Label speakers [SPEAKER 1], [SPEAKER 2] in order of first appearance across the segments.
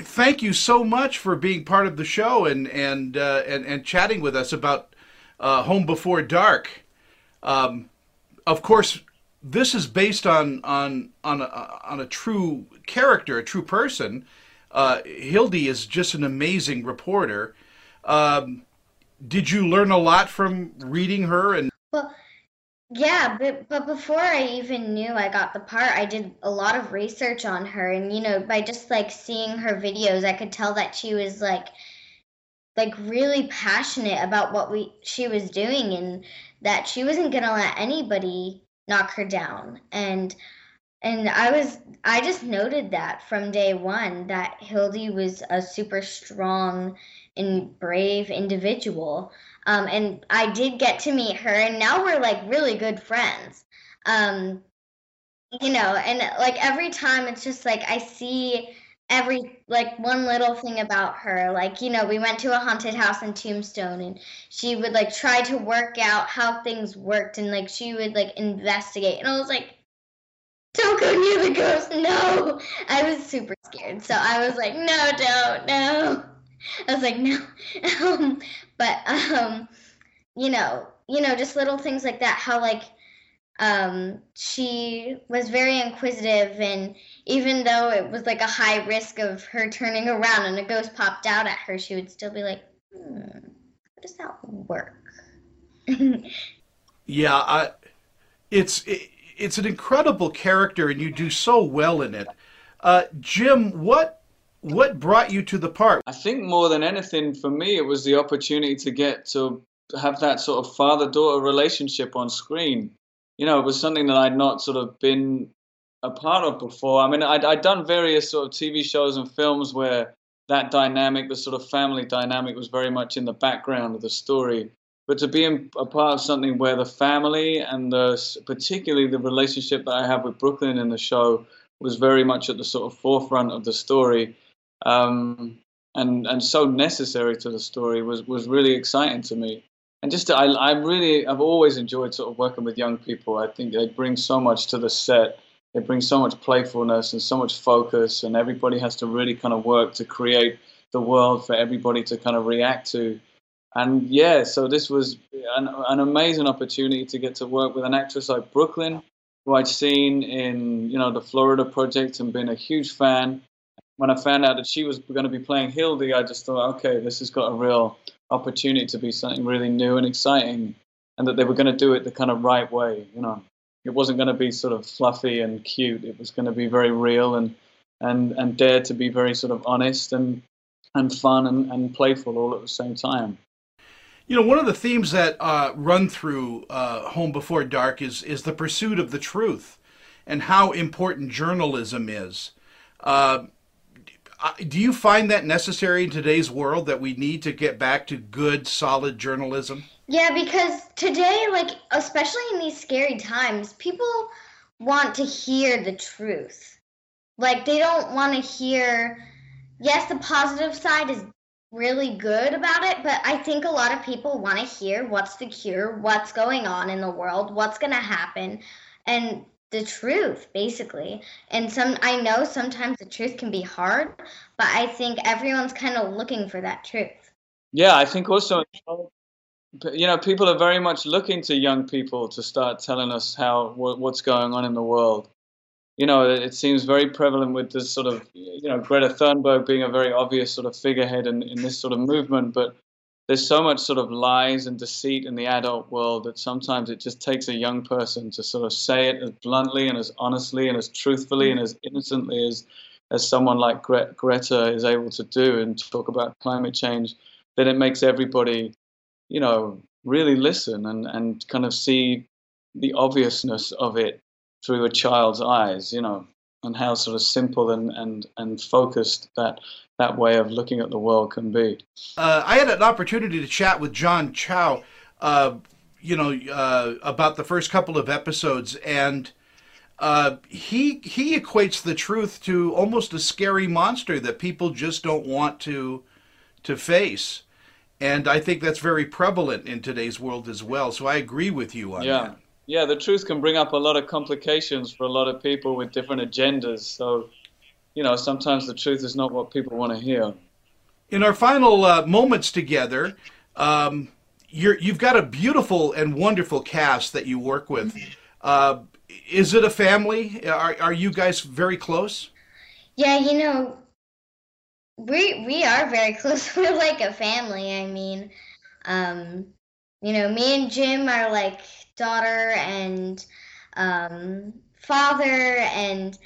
[SPEAKER 1] thank you so much for being part of the show and and uh, and, and chatting with us about uh, Home Before Dark. Um, of course, this is based on on on a, on a true character, a true person. Uh, Hildy is just an amazing reporter. Um, did you learn a lot from reading her? And
[SPEAKER 2] well, yeah, but but before I even knew I got the part, I did a lot of research on her, and you know, by just like seeing her videos, I could tell that she was like like really passionate about what we she was doing and that she wasn't going to let anybody knock her down. And and I was I just noted that from day 1 that Hildy was a super strong and brave individual um, and I did get to meet her and now we're like really good friends. Um, you know and like every time it's just like I see every like one little thing about her. Like you know we went to a haunted house in tombstone and she would like try to work out how things worked and like she would like investigate. And i was like don't go near the ghost no. I was super scared. So i was like no don't no i was like no. Um, but um you know you know just little things like that how like um, she was very inquisitive and even though it was like a high risk of her turning around and a ghost popped out at her she would still be like hmm, how does that work?
[SPEAKER 1] Yeah I, it's it, it's an incredible character and you do so well in it. Uh, jim what what brought you to the part
[SPEAKER 3] i think more than anything for me it was the opportunity to get to have that sort of father daughter relationship on screen you know, it was something that I'd not sort of been a part of before. I mean, I'd, I'd done various sort of TV shows and films where that dynamic, the sort of family dynamic, was very much in the background of the story. But to be in, a part of something where the family and the, particularly the relationship that I have with Brooklynn in the show was very much at the sort of forefront of the story, um, and and so necessary to the story was was really exciting to me and just I, I really I've always enjoyed sort of working with young people. I think they bring so much to the set. They bring so much playfulness and so much focus, and everybody has to really kind of work to create the world for everybody to kind of react to. And yeah, so this was an, an amazing opportunity to get to work with an actress like Brooklynn, who I'd seen in you know the Florida Project and been a huge fan. When I found out that she was going to be playing Hildy, I just thought, okay, this has got a real opportunity to be something really new and exciting, and that they were going to do it the kind of right way. You know, it wasn't going to be sort of fluffy and cute. It was going to be very real and and and dare to be very sort of honest and and fun and, and playful all at the same time.
[SPEAKER 1] You know, one of the themes that uh, run through uh, Home Before Dark is is the pursuit of the truth, and how important journalism is. Uh, do you find that necessary in today's world that we need to get back to good, solid journalism?
[SPEAKER 2] Yeah, because today, like, especially in these scary times, people want to hear the truth. Like, they don't want to hear, yes, the positive side is really good about it, but I think a lot of people want to hear what's the cure, what's going on in the world, what's going to happen. And the truth basically. And some i know sometimes the truth can be hard but i think everyone's kind of looking for that truth.
[SPEAKER 3] Yeah i think also you know people are very much looking to young people to start telling us how what's going on in the world. You know it seems very prevalent with this sort of you know greta thunberg being a very obvious sort of figurehead in, in this sort of movement but there's so much sort of lies and deceit in the adult world that sometimes it just takes a young person to sort of say it as bluntly and as honestly and as truthfully and as innocently as as someone like Gre- Greta is able to do and talk about climate change, then it makes everybody, you know, really listen and, and kind of see the obviousness of it through a child's eyes, you know, and how sort of simple and, and, and focused that that way of looking at the world can be.
[SPEAKER 1] Uh, I had an opportunity to chat with Jon Chu, uh, you know, uh, about the first couple of episodes, and uh, he he equates the truth to almost a scary monster that people just don't want to to face. And I think that's very prevalent in today's world as well. So I agree with you on
[SPEAKER 3] yeah.
[SPEAKER 1] that.
[SPEAKER 3] Yeah, the truth can bring up a lot of complications for a lot of people with different agendas. So you know, sometimes the truth is not what people want to hear.
[SPEAKER 1] In our final uh, moments together, um, you're, you've got a beautiful and wonderful cast that you work with. Uh, is it a family? Are, are you guys very close?
[SPEAKER 2] Yeah, you know, we we are very close. We're like a family. I mean, um, you know, me and Jim are like daughter and um, father, and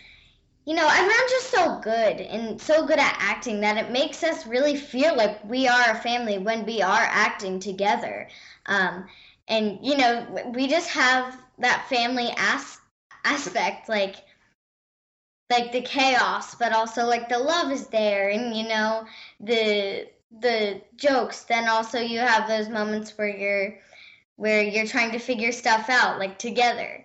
[SPEAKER 2] you know, everyone's just so good and so good at acting that it makes us really feel like we are a family when we are acting together. Um, and you know, we just have that family as- aspect, like like the chaos, but also like the love is there, and you know the the jokes. Then also you have those moments where you're where you're trying to figure stuff out, like together.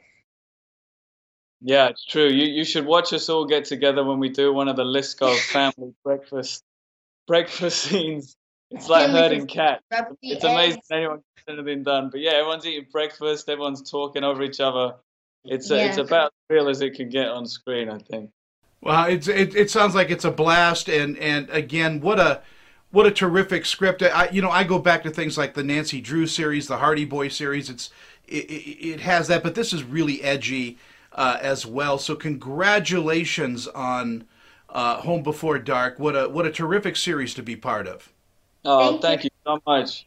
[SPEAKER 3] Yeah, it's true. You you should watch us all get together when we do one of the Lisko family breakfast breakfast scenes. It's like herding cats. It's amazing anyone gets anything done. But yeah, everyone's eating breakfast. Everyone's talking over each other. It's uh, yeah. it's about as real as it can get on screen, I think.
[SPEAKER 1] Well, it's it, it sounds like it's a blast, and and again, what a what a terrific script. I you know I go back to things like the Nancy Drew series, the Hardy Boy series. It's it, it has that, but this is really edgy uh, as well. So congratulations on uh, Home Before Dark. What a what a terrific series to be part of.
[SPEAKER 3] Oh, thank, thank you. you so much.